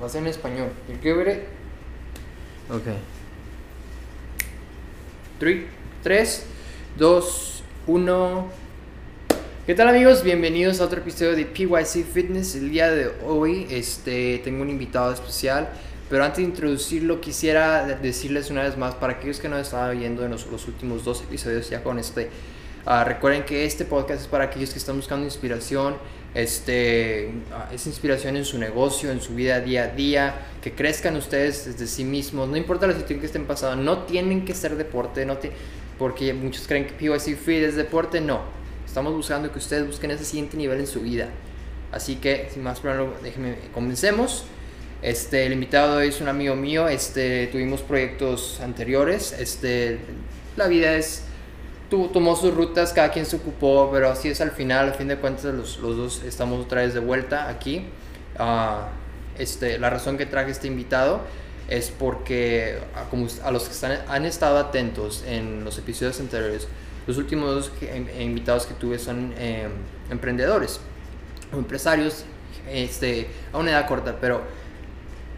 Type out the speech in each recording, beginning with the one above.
Va a ser en español. ¿El que veré? Ok. 3, 2, 1. ¿Qué tal amigos? Bienvenidos a otro episodio de PYC Fitness. El día de hoy este, tengo un invitado especial. Pero antes de introducirlo, quisiera decirles una vez más, para aquellos que no estaban viendo en los, los últimos dos episodios ya con este, uh, recuerden que este podcast es para aquellos que están buscando inspiración, este, uh, es inspiración en su negocio, en su vida día a día, que crezcan ustedes desde sí mismos, no importa la situación que estén pasando, no tienen que ser deporte, no te, porque muchos creen que PYC Fit es deporte, no, estamos buscando que ustedes busquen ese siguiente nivel en su vida. Así que, sin más problema, déjenme, comencemos. Este, el invitado es un amigo mío, este, tuvimos proyectos anteriores, este, la vida es, tu, tomó sus rutas, cada quien se ocupó, pero así es al final, a fin de cuentas los, los dos estamos otra vez de vuelta aquí. Uh, este, la razón que traje este invitado es porque a, como a los que están, han estado atentos en los episodios anteriores, los últimos dos que, eh, invitados que tuve son eh, emprendedores o empresarios este, a una edad corta, pero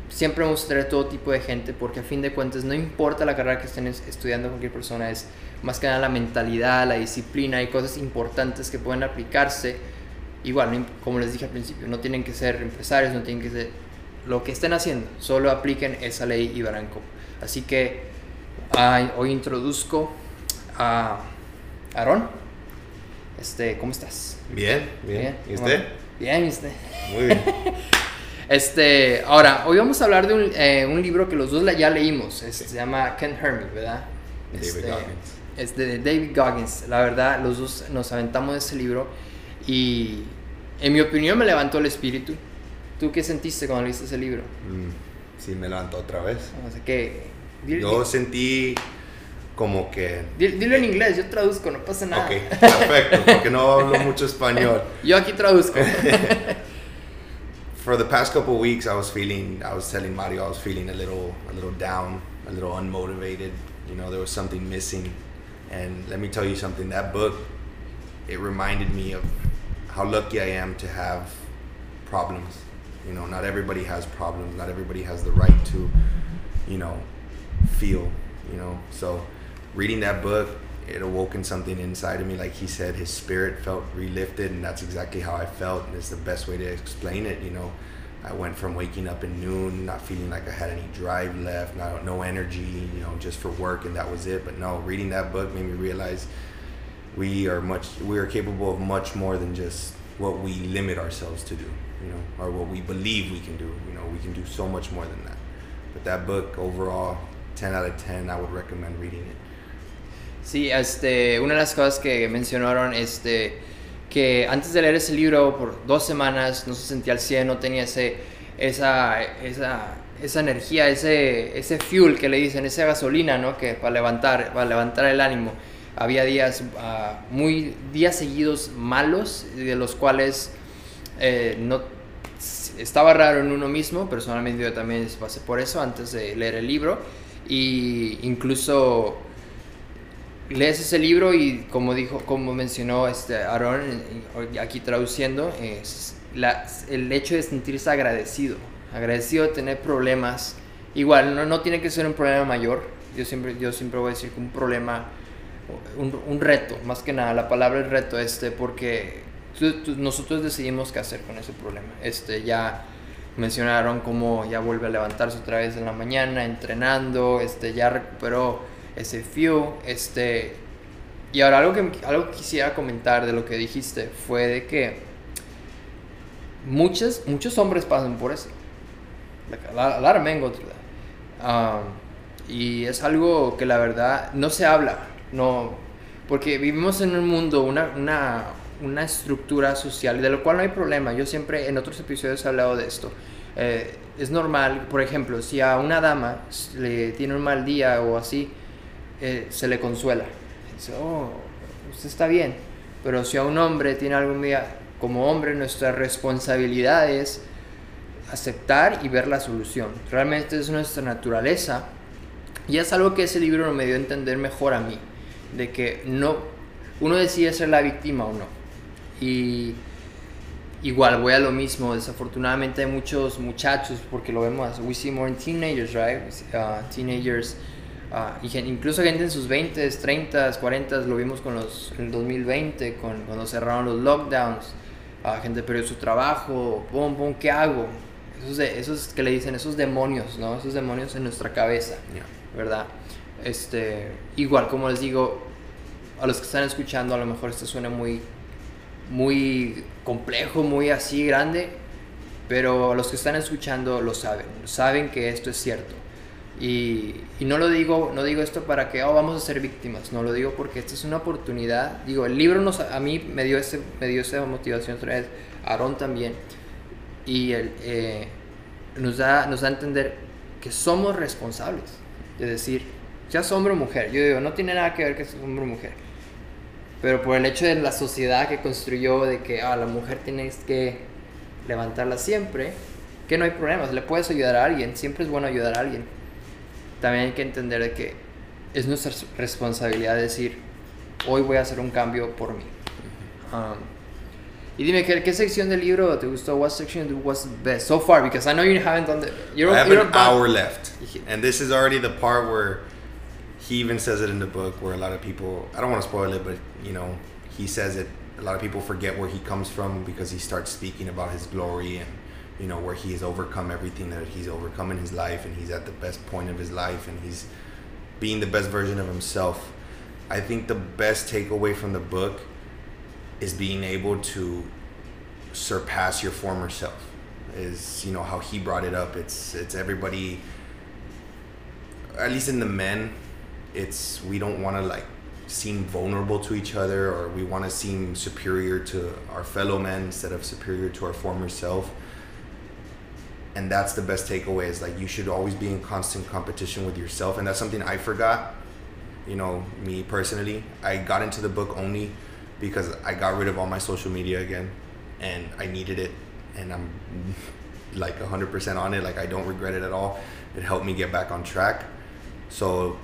siempre vamos a tener todo tipo de gente porque a fin de cuentas no importa la carrera que estén estudiando cualquier persona, es más que nada la mentalidad, la disciplina y cosas importantes que pueden aplicarse. Igual, como les dije al principio, no tienen que ser empresarios, no tienen que ser lo que estén haciendo, solo apliquen esa ley y verán cómo. Así que uh, hoy introduzco a Aaron. Este, ¿cómo estás? Bien, bien. bien. ¿Y usted? Bien, ¿y usted? Muy bien. Este, ahora, hoy vamos a hablar de un, eh, un libro que los dos ya leímos. Este, Se llama Ken Hermit, ¿verdad? David este, Goggins. Es de David Goggins. La verdad, los dos nos aventamos ese libro y, en mi opinión, me levantó el espíritu. ¿Tú qué sentiste cuando leíste ese libro? Mm, sí, me levantó otra vez. O sea, que... Yo sentí como que... Dilo en inglés, yo traduzco, no pasa nada. Ok, perfecto, porque no hablo mucho español. yo aquí traduzco. for the past couple of weeks, I was feeling, I was telling Mario, I was feeling a little, a little down, a little unmotivated. You know, there was something missing. And let me tell you something. That book, it reminded me of how lucky I am to have problems. You know, not everybody has problems. Not everybody has the right to, you know, feel. You know, so reading that book, it awoken something inside of me. Like he said, his spirit felt relifted, and that's exactly how I felt. And it's the best way to explain it. You know, I went from waking up at noon, not feeling like I had any drive left, not, no energy, you know, just for work, and that was it. But no, reading that book made me realize we are much, we are capable of much more than just what we limit ourselves to do, you know, or what we believe we can do. You know, we can do so much more than that. But that book, overall, 10 out of 10, I would recommend reading it. Sí, este, una de las cosas que mencionaron, este, que antes de leer ese libro por dos semanas no se sentía al 100, no tenía ese, esa, esa, esa energía, ese, ese fuel que le dicen, esa gasolina, ¿no? Que para levantar, para levantar el ánimo. Había días uh, muy, días seguidos malos, de los cuales eh, no estaba raro en uno mismo, personalmente yo también pasé por eso antes de leer el libro, y incluso lees ese libro y como dijo, como mencionó este Aaron aquí traduciendo, es el hecho de sentirse agradecido, agradecido de tener problemas. Igual, no, no tiene que ser un problema mayor. Yo siempre, yo siempre voy a decir que un problema, un, reto, más que nada, la palabra es reto, este, porque nosotros decidimos qué hacer con ese problema. Este, ya mencionaron cómo ya vuelve a levantarse otra vez en la mañana, entrenando, este, ya recuperó ese fuel, este... Y ahora algo que, algo que quisiera comentar de lo que dijiste fue de que muchos, muchos hombres pasan por eso. That. Um, y es algo que la verdad no se habla, no, porque vivimos en un mundo, una, una, una estructura social, de lo cual no hay problema. Yo siempre en otros episodios he hablado de esto. Eh, es normal, por ejemplo, si a una dama le tiene un mal día o así, eh, se le consuela. Dice, oh, usted está bien. Pero si a un hombre tiene algún día, como hombre, nuestra responsabilidad es aceptar y ver la solución. Realmente es nuestra naturaleza. Y es algo que ese libro me dio a entender mejor a mí. De que no, uno decide ser la víctima o no. Y igual voy a lo mismo. Desafortunadamente hay muchos muchachos, porque lo vemos, we see more in teenagers, right? Uh, teenagers, uh, y incluso gente en sus 20s, 30s, 40s, lo vimos con los, en el 2020, con, cuando cerraron los lockdowns. Uh, gente perdió su trabajo, pum, pum, ¿qué hago? Esos, de, esos que le dicen, esos demonios, ¿no? Esos demonios en nuestra cabeza, ¿verdad? Este, igual, como les digo, a los que están escuchando, a lo mejor esto suena muy muy complejo, muy así grande, pero los que están escuchando lo saben, saben que esto es cierto. Y, y, no lo digo, no digo esto para que oh, vamos a ser víctimas, no lo digo porque esta es una oportunidad. Digo, el libro nos, a mí me dio, ese, me dio esa motivación otra vez, Aarón también, y el, eh, nos, da, nos da a entender que somos responsables de decir, ya hombre o mujer. Yo digo, no tiene nada que ver que seas hombre o mujer pero por el hecho de la sociedad que construyó de que ah, la mujer tienes que levantarla siempre, que no hay problemas, le puedes ayudar a alguien, siempre es bueno ayudar a alguien. También hay que entender de que es nuestra responsabilidad decir, hoy voy a hacer un cambio por mí. Um, y dime, ¿qué, ¿qué, sección del libro te gustó? What section was best so far? Because I know you haven't done the. You're, I have an hour left, and this is already the part where he even says it in the book where a lot of people I don't want to spoil it, but you know he says it. A lot of people forget where he comes from because he starts speaking about his glory and you know where he has overcome everything that he's overcome in his life and he's at the best point of his life and he's being the best version of himself. I think the best takeaway from the book is being able to surpass your former self. Is you know how he brought it up. It's it's everybody. At least in the men, it's we don't want to like seem vulnerable to each other or we want to seem superior to our fellow men instead of superior to our former self and that's the best takeaway is like you should always be in constant competition with yourself and that's something i forgot you know me personally i got into the book only because i got rid of all my social media again and i needed it and i'm like 100% on it like i don't regret it at all it helped me get back on track so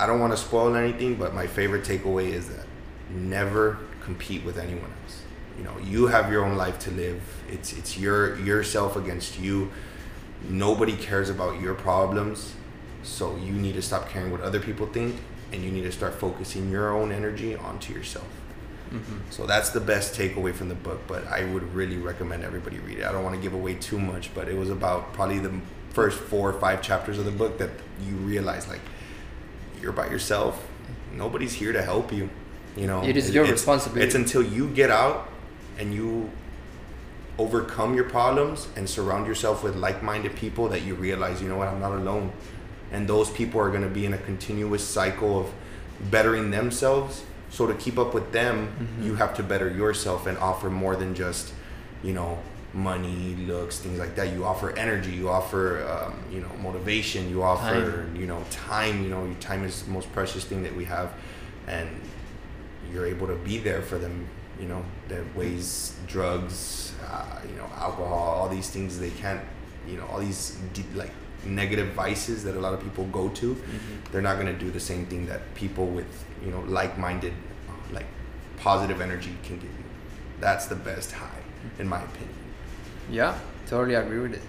I don't want to spoil anything, but my favorite takeaway is that never compete with anyone else. You know, you have your own life to live. It's it's your yourself against you. Nobody cares about your problems, so you need to stop caring what other people think, and you need to start focusing your own energy onto yourself. Mm-hmm. So that's the best takeaway from the book. But I would really recommend everybody read it. I don't want to give away too much, but it was about probably the first four or five chapters of the book that you realize like you're by yourself. Nobody's here to help you. You know, it is your it's, responsibility. It's until you get out and you overcome your problems and surround yourself with like-minded people that you realize, you know what, I'm not alone. And those people are going to be in a continuous cycle of bettering themselves. So to keep up with them, mm-hmm. you have to better yourself and offer more than just, you know, money, looks, things like that. You offer energy, you offer, um, you know, motivation, you offer, time. you know, time. You know, your time is the most precious thing that we have, and you're able to be there for them. You know, that ways drugs, uh, you know, alcohol, all these things they can't, you know, all these deep, like negative vices that a lot of people go to. Mm-hmm. They're not gonna do the same thing that people with, you know, like-minded, like positive energy can give you. That's the best high, in my opinion. Yeah, totally agree with it.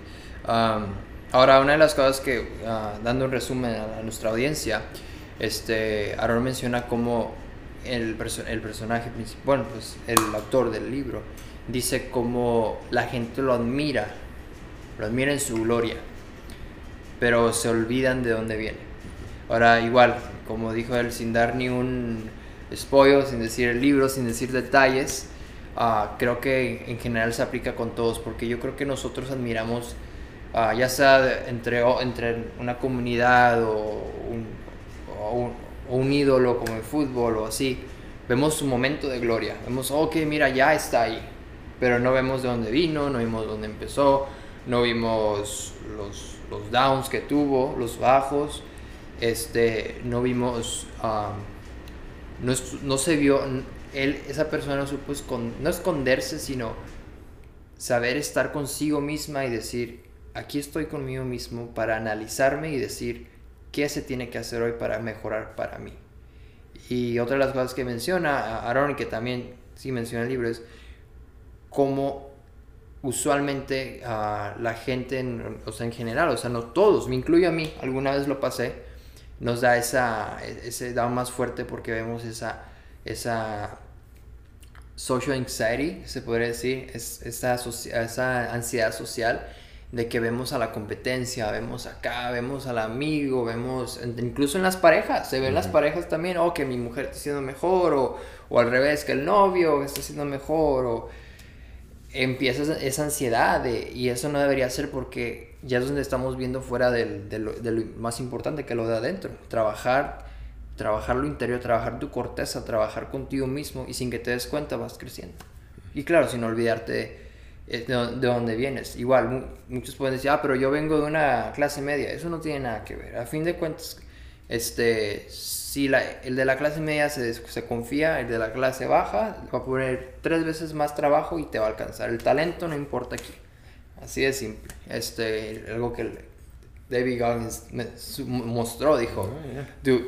Um, ahora, una de las cosas que, uh, dando un resumen a, nuestra audiencia, este, Aaron menciona cómo el, el personaje principal, bueno, pues el autor del libro, dice cómo la gente lo admira, lo admira en su gloria, pero se olvidan de dónde viene. Ahora, igual, como dijo él, sin dar ni un spoiler, sin decir el libro, sin decir detalles, Ah, creo que en general se aplica con todos, porque yo creo que nosotros admiramos, uh, ya sea entre, entre una comunidad o o un, ídolo como el fútbol o así, vemos su momento de gloria, vemos, ok, mira, ya está ahí, pero no vemos de dónde vino, no vimos dónde empezó, no vimos los, los downs que tuvo, los bajos, este, no vimos, um, no, no se vio él, esa persona supo no esconderse, sino saber estar consigo misma y decir, aquí estoy conmigo mismo para analizarme y decir qué se tiene que hacer hoy para mejorar para mí. Y otra de las cosas que menciona Aaron que también sí menciona el libro es cómo usualmente ah, la gente, en- o sea, en general, o sea, no todos, me incluyo a mí, alguna vez lo pasé, nos da esa, ese down más fuerte porque vemos esa, esa social anxiety, se podría decir, es, esa, esa ansiedad social de que vemos a la competencia, vemos acá, vemos al amigo, vemos, incluso en las parejas, se ven las parejas también, oh, que mi mujer está haciendo mejor, o, o al revés, que el novio está haciendo mejor, o empieza esa- esa ansiedad de- y eso no debería ser porque ya es donde estamos viendo fuera del, de, lo, de lo más importante que lo de adentro. Trabajar, trabajar lo interior, trabajar tu corteza, trabajar contigo mismo y sin que te des cuenta vas creciendo. Y claro, sin olvidarte de, de, dó- de dónde vienes. Igual, mu- muchos pueden decir, ah, pero yo vengo de una clase media. Eso no tiene nada que ver. A fin de cuentas, este, si la- el de la clase media se, se confía, el de la clase baja va a poner tres veces más trabajo y te va a alcanzar. El talento no importa aquí. Así de simple. Este, algo que David Goggins me- mostró, dijo, dude,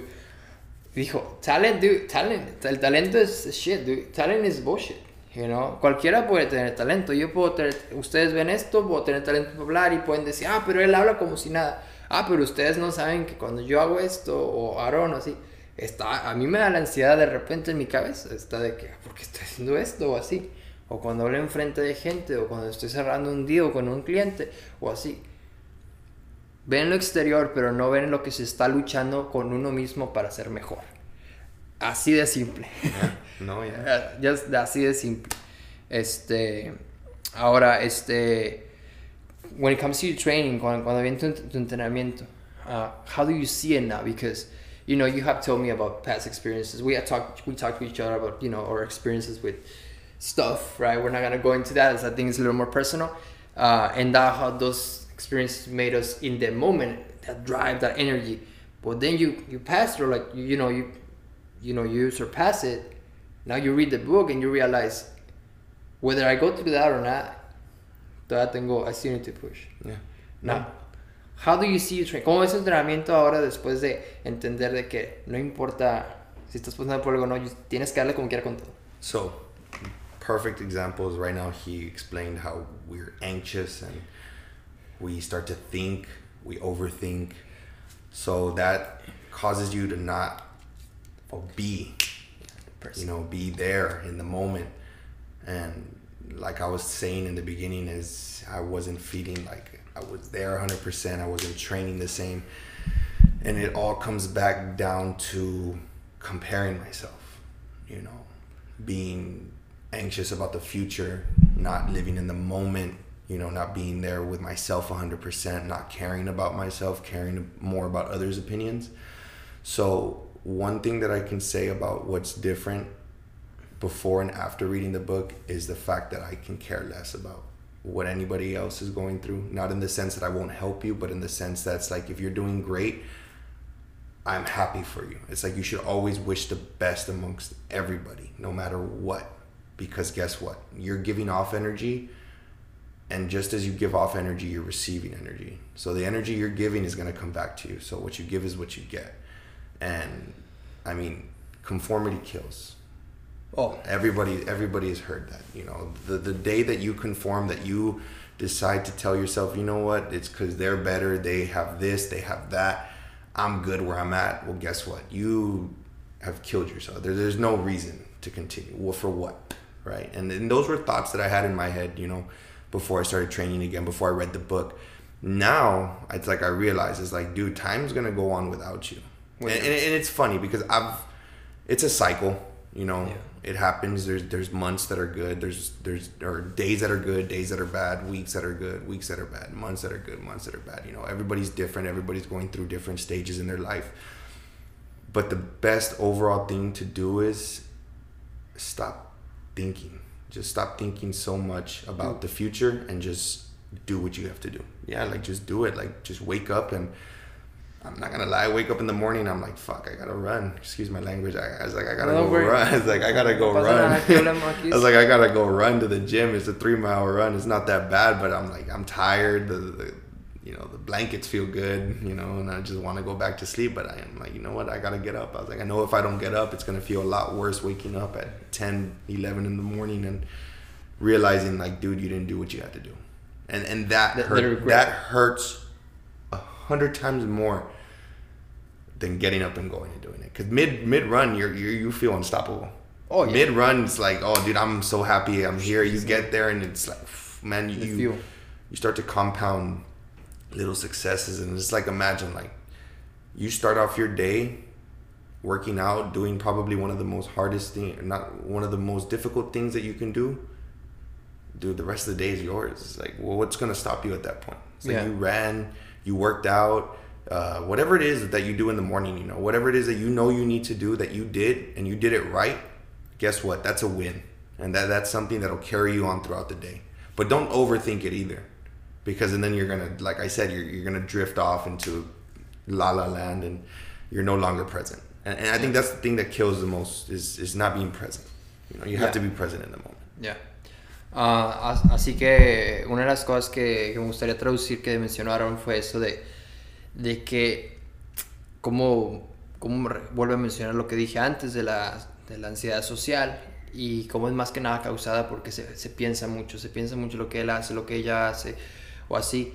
dijo, talent, dude, talent, el talento es shit, dude, talent is bullshit, you know, cualquiera puede tener talento, yo puedo tener, ustedes ven esto, puedo tener talento para hablar y pueden decir, ah, pero él habla como si nada, ah, pero ustedes no saben que cuando yo hago esto, o Aaron, o así, está, a mí me da la ansiedad de repente en mi cabeza, está de que, ¿por qué estoy haciendo esto? O así, o cuando hablo enfrente de gente, o cuando estoy cerrando un deal con un cliente, o así, ven lo exterior, pero no ven lo que se está luchando con uno mismo para ser mejor. Así de simple. No, Ya es así de simple. Este, ahora, este, when it comes to your training, cuando, cuando viene tu, tu entrenamiento, uh, how do you see it now? Because, you know, you have told me about past experiences. We had talked, we talked to each other about, you know, our experiences with stuff, right? We're not gonna go into that. as I think it's a little more personal. Uh, and that how those experiences made us in the moment, that drive, that energy. But then you you pass through, like you, you know, you you know, you surpass it. Now you read the book and you realize whether I go through that or not, todavía tengo, I still need to push. Yeah. Now, how do you see your training? ¿Cómo ves el entrenamiento ahora después de entender de que no importa si estás pasando por algo o no, tienes que darle como quiera con todo? So, perfect examples right now he explained how we're anxious and we start to think, we overthink. So that causes you to not be you know, be there in the moment. And like I was saying in the beginning, is I wasn't feeling like I was there 100%. I wasn't training the same. And it all comes back down to comparing myself, you know, being anxious about the future, not living in the moment, you know, not being there with myself 100%, not caring about myself, caring more about others' opinions. So one thing that I can say about what's different before and after reading the book is the fact that I can care less about what anybody else is going through. Not in the sense that I won't help you, but in the sense that's like if you're doing great, I'm happy for you. It's like you should always wish the best amongst everybody, no matter what. Because guess what? You're giving off energy, and just as you give off energy, you're receiving energy. So the energy you're giving is going to come back to you. So what you give is what you get. And I mean, conformity kills. Oh, everybody everybody has heard that you know? The the day that you conform that you decide to tell yourself you know what? It's because they're better they have this they have that. I'm good where i'm at. Well guess what? You have killed yourself. There, there's no reason to continue. Well for what? Right? And, and those were thoughts that i had in my head you know before i started training again before i read the book. Now it's like i realize it's like dude time's gonna go on without you and, and, and it's funny because i've it's a cycle you know? Yeah. it happens. There's there's months that are good. There's there's or days that are good days that are bad weeks that are good weeks that are bad months that are good months that are bad you know? Everybody's different. Everybody's going through different stages in their life. But the best overall thing to do is stop thinking. Just stop thinking so much about mm. the future and just do what you have to do. Yeah like just do it. Like just wake up and I'm not gonna lie. I wake up in the morning. I'm like, fuck. I gotta run. Excuse my language. I, I was like, I gotta No go run. I was like, I gotta go run. nada, aquí hablamos, aquí I was like, I gotta go run to the gym. It's a three mile run. It's not that bad, but I'm like, I'm tired. The, the you know, the blankets feel good. You know, and I just want to go back to sleep. But I'm like, you know what? I gotta get up. I was like, I know if I don't get up, it's gonna feel a lot worse waking up at 10, 11 in the morning and realizing like, dude, you didn't do what you had to do, and and that The- hurt, that hurts a hundred times more than getting up and going and doing it. Because mid mid run, you're, you you feel unstoppable. Oh, yeah. Mid run, it's like, oh, dude, I'm so happy I'm here. You get there, and it's like, man, you you, feel. you start to compound little successes, and it's like imagine like you start off your day working out, doing probably one of the most hardest thing, not one of the most difficult things that you can do. Dude, the rest of the day is yours. It's like, well, what's gonna stop you at that point? It's like Yeah. you ran, you worked out, uh, whatever it is that you do in the morning, you know, whatever it is that you know you need to do that you did and you did it right. Guess what? That's a win, and that that's something that'll carry you on throughout the day. But don't overthink it either, because and then you're gonna, like I said, you're you're gonna drift off into la la land, and you're no longer present. And, and I think that's the thing that kills the most is is not being present. You know, you have Yeah. to be present in the moment. Yeah. Ah, as- así que una de las cosas que, que me gustaría traducir que mencionaron fue eso de, de que, como, como vuelve a mencionar lo que dije antes de la, de la ansiedad social y cómo es más que nada causada porque se, se piensa mucho, se piensa mucho lo que él hace, lo que ella hace o así.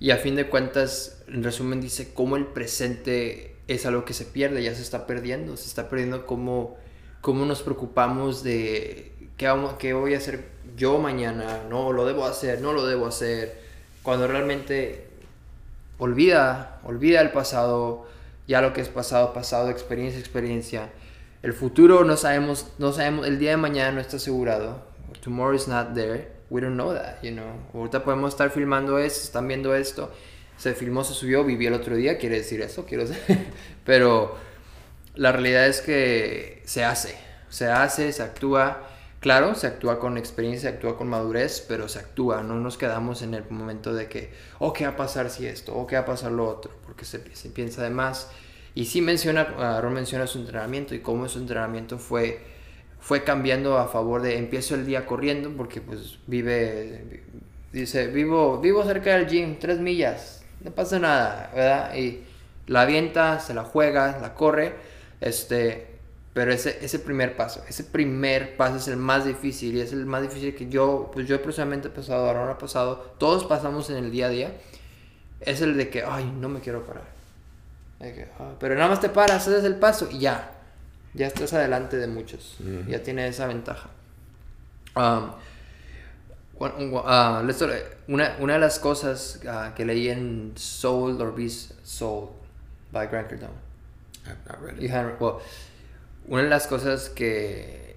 Y a fin de cuentas, en resumen, dice cómo el presente es algo que se pierde, ya se está perdiendo, se está perdiendo cómo, cómo nos preocupamos de qué, vamos, qué voy a hacer yo mañana, no lo debo hacer, no lo debo hacer, cuando realmente olvida, olvida el pasado, ya lo que es pasado, pasado, experiencia, experiencia. El futuro no sabemos, no sabemos, el día de mañana no está asegurado. Tomorrow is not there. We don't know that, you know. Ahorita podemos estar filmando esto, están viendo esto. Se filmó, se subió, viví el otro día, quiere decir eso, quiero. Pero la realidad es que se hace, se hace, se actúa. Claro, se actúa con experiencia, se actúa con madurez, pero se actúa. No nos quedamos en el momento de que, oh, ¿qué va a pasar si esto? ¿O qué va a pasar lo otro? Porque se, se piensa de más. Y sí menciona, Aaron menciona su entrenamiento y cómo su entrenamiento fue, fue cambiando a favor de, empiezo el día corriendo porque pues vive, dice, vivo, vivo cerca del gym, tres millas, no pasa nada, ¿verdad? Y la avienta, se la juega, la corre, este, pero ese, ese primer paso, ese primer paso es el más difícil y es el más difícil que yo, pues yo personalmente he pasado, Aaron ha pasado, todos pasamos en el día a día, es el de que, ay, no me quiero parar. Que, "Ah", pero nada más te paras, haces el paso y ya, ya estás adelante de muchos, ya tiene esa ventaja. Um, start- una, una de las cosas ah, que leí en Soul or Be Soul by Grant Cardone I've not read You it. haven't- well, una de las cosas que,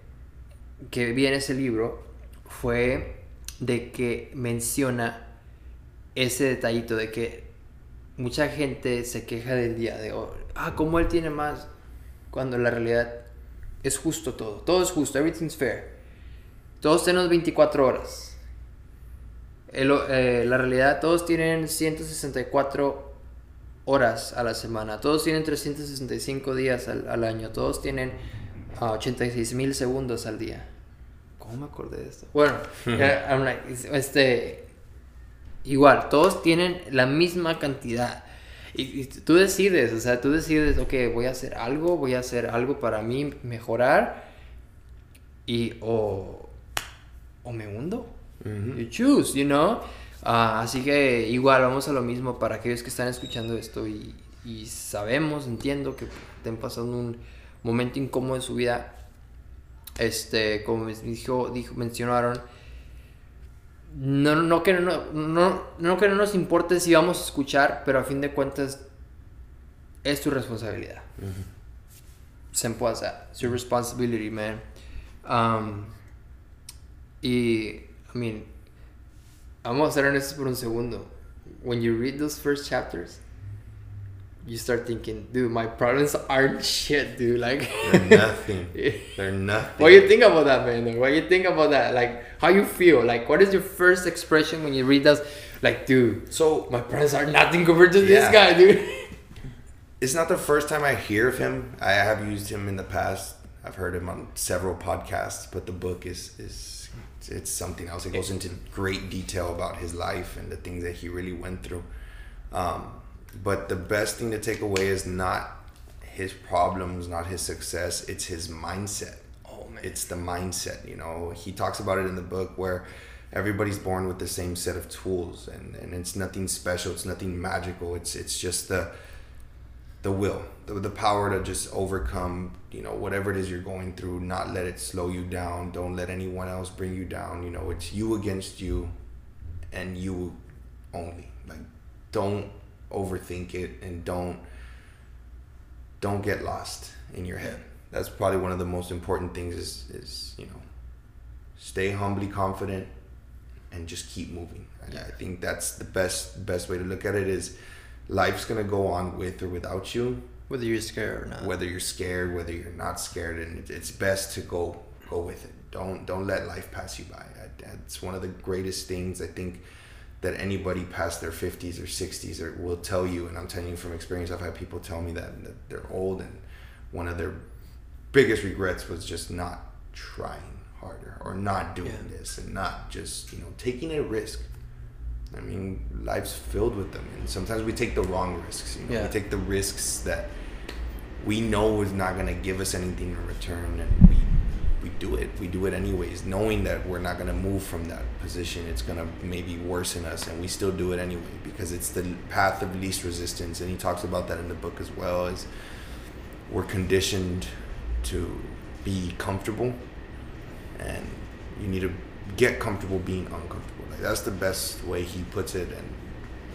que vi en ese libro fue de que menciona ese detallito de que mucha gente se queja del día de hoy. Ah, como él tiene más. Cuando la realidad es justo todo. Todo es justo. Everything's fair. Todos tenemos 24 horas. Eh, la realidad, todos tienen 164 horas a la semana. Todos tienen 365 días al, al año. Todos tienen ah, 86 mil segundos al día. ¿Cómo me acordé de esto? Bueno, I'm like, este, igual, todos tienen la misma cantidad. Y, y tú decides, o sea, tú decides, ok, voy a hacer algo, voy a hacer algo para mí mejorar. Y o, o me hundo. Ujú. You choose, you know. Ah, así que igual vamos a lo mismo para aquellos que están escuchando esto y, y sabemos, entiendo que estén pasando un momento incómodo en su vida. Este, como dijo, dijo, mencionaron, no, no, que no, no, no que no nos importe si vamos a escuchar, pero a fin de cuentas es tu responsabilidad. Simple as that. It's your responsibility, man. Um, y, I mean, vamos a ser honestos por un segundo. When you read those first chapters, you start thinking, dude, my problems aren't shit, dude. Like, They're nothing. They're nothing. what you think about that, man? What you think about that? Like, how you feel? Like, what is your first expression when you read those? Like, dude, So my problems are nothing compared to this guy, dude. it's not the first time I hear of him. I have used him in the past. I've heard him on several podcasts, but the book is is it's something else. It goes into great detail about his life and the things that he really went through. Um, but the best thing to take away is not his problems, not his success. It's his mindset. Oh man. it's the mindset. You know, he talks about it in the book where everybody's born with the same set of tools, and and it's nothing special. It's nothing magical. It's it's just the the will, the, the power to just overcome, you know, whatever it is you're going through, not let it slow you down. Don't let anyone else bring you down. You know, it's you against you and you only. Like, don't overthink it and don't don't get lost in your head. That's probably one of the most important things is is, you know, stay humbly confident and just keep moving. And Yeah. I think that's the best best way to look at it is life's gonna go on with or without you, Whether you're scared or not. whether you're scared, whether you're not scared, and it's best to go go with it. Don't don't let life pass you by. That's one of the greatest things I think that anybody past their 50s or 60s or will tell you and i'm telling you from experience i've had people tell me that, that they're old and one of their biggest regrets was just not trying harder or not doing Yeah. this and not just you know taking a risk i mean life's filled with them and sometimes we take the wrong risks you know Yeah. we take the risks that we know is not going to give us anything in return and we we do it we do it anyways knowing that we're not going to move from that position it's going to maybe worsen us and we still do it anyway because it's the path of least resistance and he talks about that in the book as well is we're conditioned to be comfortable and you need to get comfortable being uncomfortable like that's the best way he puts it and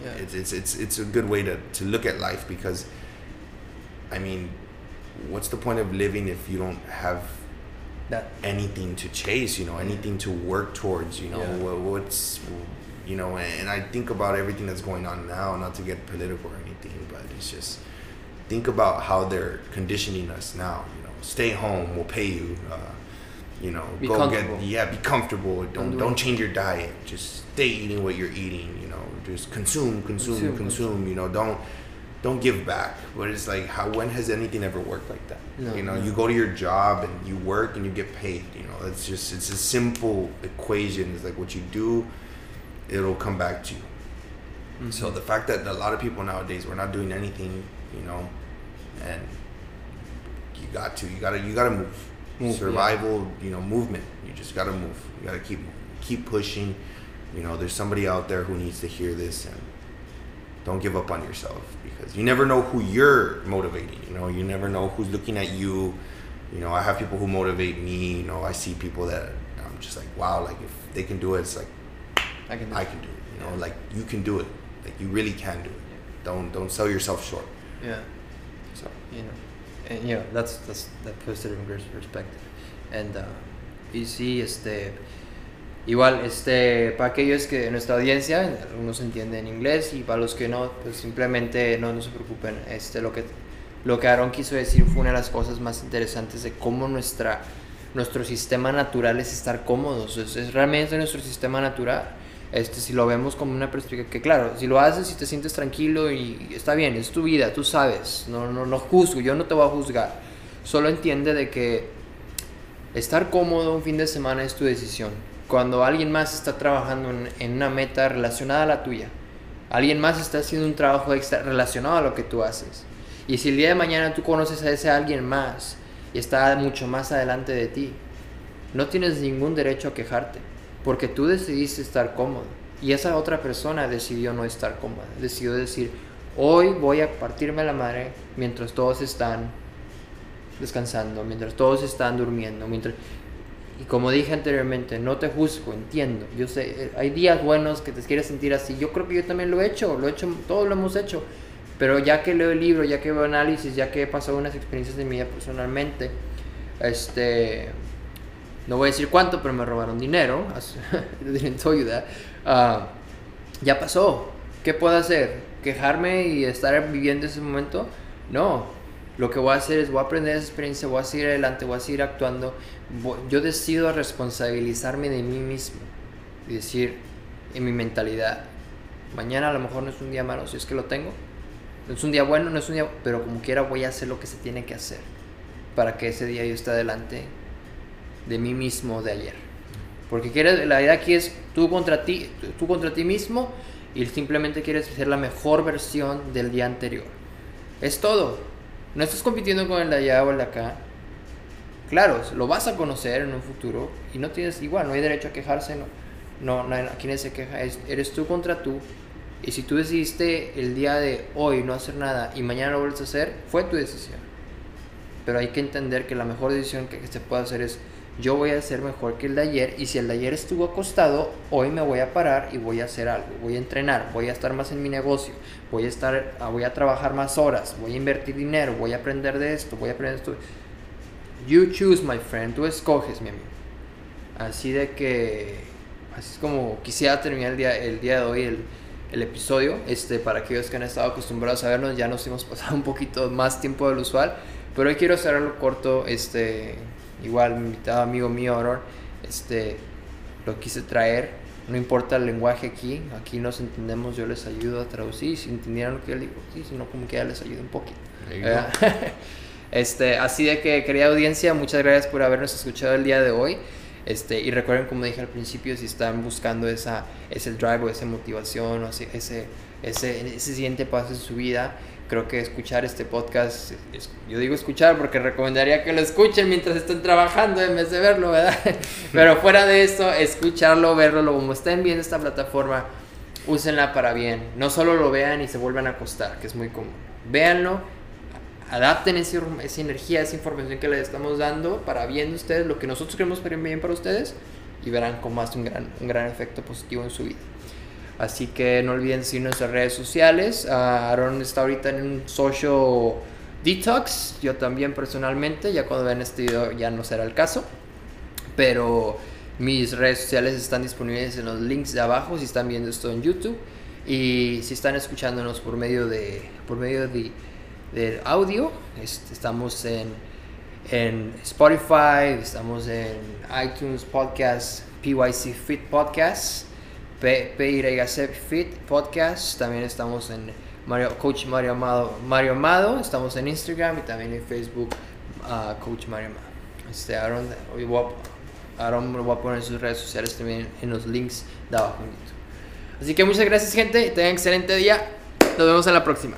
Yeah. it's, it's it's it's a good way to to look at life because i mean what's the point of living if you don't have that. anything to chase you know anything to work towards you know? Yeah. what's you know and i think about everything that's going on now not to get political or anything but it's just think about how they're conditioning us now you know? Stay home we'll pay you uh, you know Be go get yeah be comfortable. Don't do don't change your diet. Just stay eating what you're eating you know? Just consume consume Consume, consume, you know? Don't don't give back but it's like how when has anything ever worked like that No, you know no. you go to your job and you work and you get paid you know it's just it's a simple equation it's like what you do it'll come back to you Mm-hmm. so the fact that a lot of people nowadays we're not doing anything you know and you got to you gotta you gotta move, Move, yeah. survival you know movement you just gotta move you gotta keep keep pushing you know there's somebody out there who needs to hear this and don't give up on yourself because you never know who you're motivating you know? You never know who's looking at you. You know i have people who motivate me you know? I see people that i'm just like wow like if they can do it it's like I can do i it. can do it you know? Yeah. like you can do it. Like you really can do it. Don't don't sell yourself short. Yeah. so. You know, and you know that's that's that puts it in great perspective. And uh, y sí, este, igual, este, para aquellos que de nuestra audiencia, algunos entienden inglés y para los que no, pues simplemente no, no se preocupen. Este, lo que lo que Aaron quiso decir fue una de las cosas más interesantes de cómo nuestra nuestro sistema natural es estar cómodos. Es, es realmente nuestro sistema natural. Este, si lo vemos como una perspectiva que claro, si lo haces y te sientes tranquilo y está bien, es tu vida, tú sabes, no, no, no juzgo, yo no te voy a juzgar, solo entiende de que estar cómodo un fin de semana es tu decisión. Cuando alguien más está trabajando en, una meta relacionada a la tuya, alguien más está haciendo un trabajo extra relacionado a lo que tú haces. Y si el día de mañana tú conoces a ese alguien más y está mucho más adelante de ti, no tienes ningún derecho a quejarte, porque tú decidiste estar cómodo y esa otra persona decidió no estar cómoda, decidió decir, hoy voy a partirme la madre mientras todos están descansando, mientras todos están durmiendo, mientras... Y como dije anteriormente, no te juzgo, entiendo. Yo sé, hay días buenos que te quieres sentir así. Yo creo que yo también lo he hecho, lo he hecho, todos lo hemos hecho. Pero ya que leo el libro, ya que veo análisis, ya que he pasado unas experiencias de mi vida personalmente, este, no voy a decir cuánto, pero me robaron dinero. didn't tell you that. Ah, ya pasó. ¿Qué puedo hacer? ¿Quejarme y estar viviendo ese momento? No. Lo que voy a hacer es voy a aprender esa experiencia, voy a seguir adelante, voy a seguir actuando. Yo decido responsabilizarme de mí mismo y decir en mi mentalidad, mañana a lo mejor no es un día malo, si es que lo tengo. No es un día bueno, no es un día, pero como quiera voy a hacer lo que se tiene que hacer para que ese día yo esté adelante de mí mismo de ayer. Porque quieres, la idea aquí es tú contra ti, tú contra ti mismo y simplemente quieres ser la mejor versión del día anterior. Es todo. No estás compitiendo con el de allá o el de acá. Claro, lo vas a conocer en un futuro y no tienes, igual, no hay derecho a quejarse, no, no, no aquí nadie se queja, es, eres tú contra tú. Y si tú decidiste el día de hoy no hacer nada y mañana lo vuelves a hacer, fue tu decisión. Pero hay que entender que la mejor decisión que, que se puede hacer es yo voy a ser mejor que el de ayer y si el de ayer estuvo acostado, hoy me voy a parar y voy a hacer algo, voy a entrenar, voy a estar más en mi negocio, voy a estar ah, voy a trabajar más horas, voy a invertir dinero, voy a aprender de esto, voy a aprender esto. You choose, my friend, tú escoges, mi amigo. Así de que así es como quisiera terminar el día el día de hoy el, el episodio, este para aquellos que han estado acostumbrados a vernos, ya nos hemos pasado un poquito más tiempo del usual, pero hoy quiero cerrarlo corto, este igual mi invitado amigo mío, Aurora, este, lo quise traer. No importa el lenguaje aquí, aquí nos entendemos, yo les ayudo a traducir. Si entendieran lo que yo digo, sí, si no, como que ya les ayudo un poquito. este, así de que, querida audiencia, muchas gracias por habernos escuchado el día de hoy. Este, y recuerden, como dije al principio, si están buscando esa, ese drive o esa motivación o ese, ese, ese siguiente paso en su vida, creo que escuchar este podcast, yo digo escuchar porque recomendaría que lo escuchen mientras estén trabajando en vez de verlo, ¿verdad? Pero fuera de eso, escucharlo, verlo, como estén viendo esta plataforma, úsenla para bien. No solo lo vean y se vuelvan a acostar, que es muy común. Véanlo, adapten esa, esa energía, esa información que les estamos dando para bien ustedes, lo que nosotros queremos bien para ustedes y verán cómo hace un gran, un gran efecto positivo en su vida. Así que no olviden seguir nuestras redes sociales. Uh, Aaron está ahorita en un social detox. Yo también personalmente. Ya cuando vean este video ya no será el caso. Pero mis redes sociales están disponibles en los links de abajo si están viendo esto en YouTube. Y si están escuchándonos por medio de, por medio de, audio, este, estamos en, en Spotify, estamos en iTunes Podcast, PYC Fit Podcast. PYC Fit Podcast. También estamos en Coach Mario Amado, Mario Amado. Estamos en Instagram y también en Facebook, uh, Coach Mario Amado. Este, Aaron, voy a, Aaron lo voy a poner en sus redes sociales también en los links de abajo. Así que muchas gracias, gente. Tengan excelente día. Nos vemos en la próxima.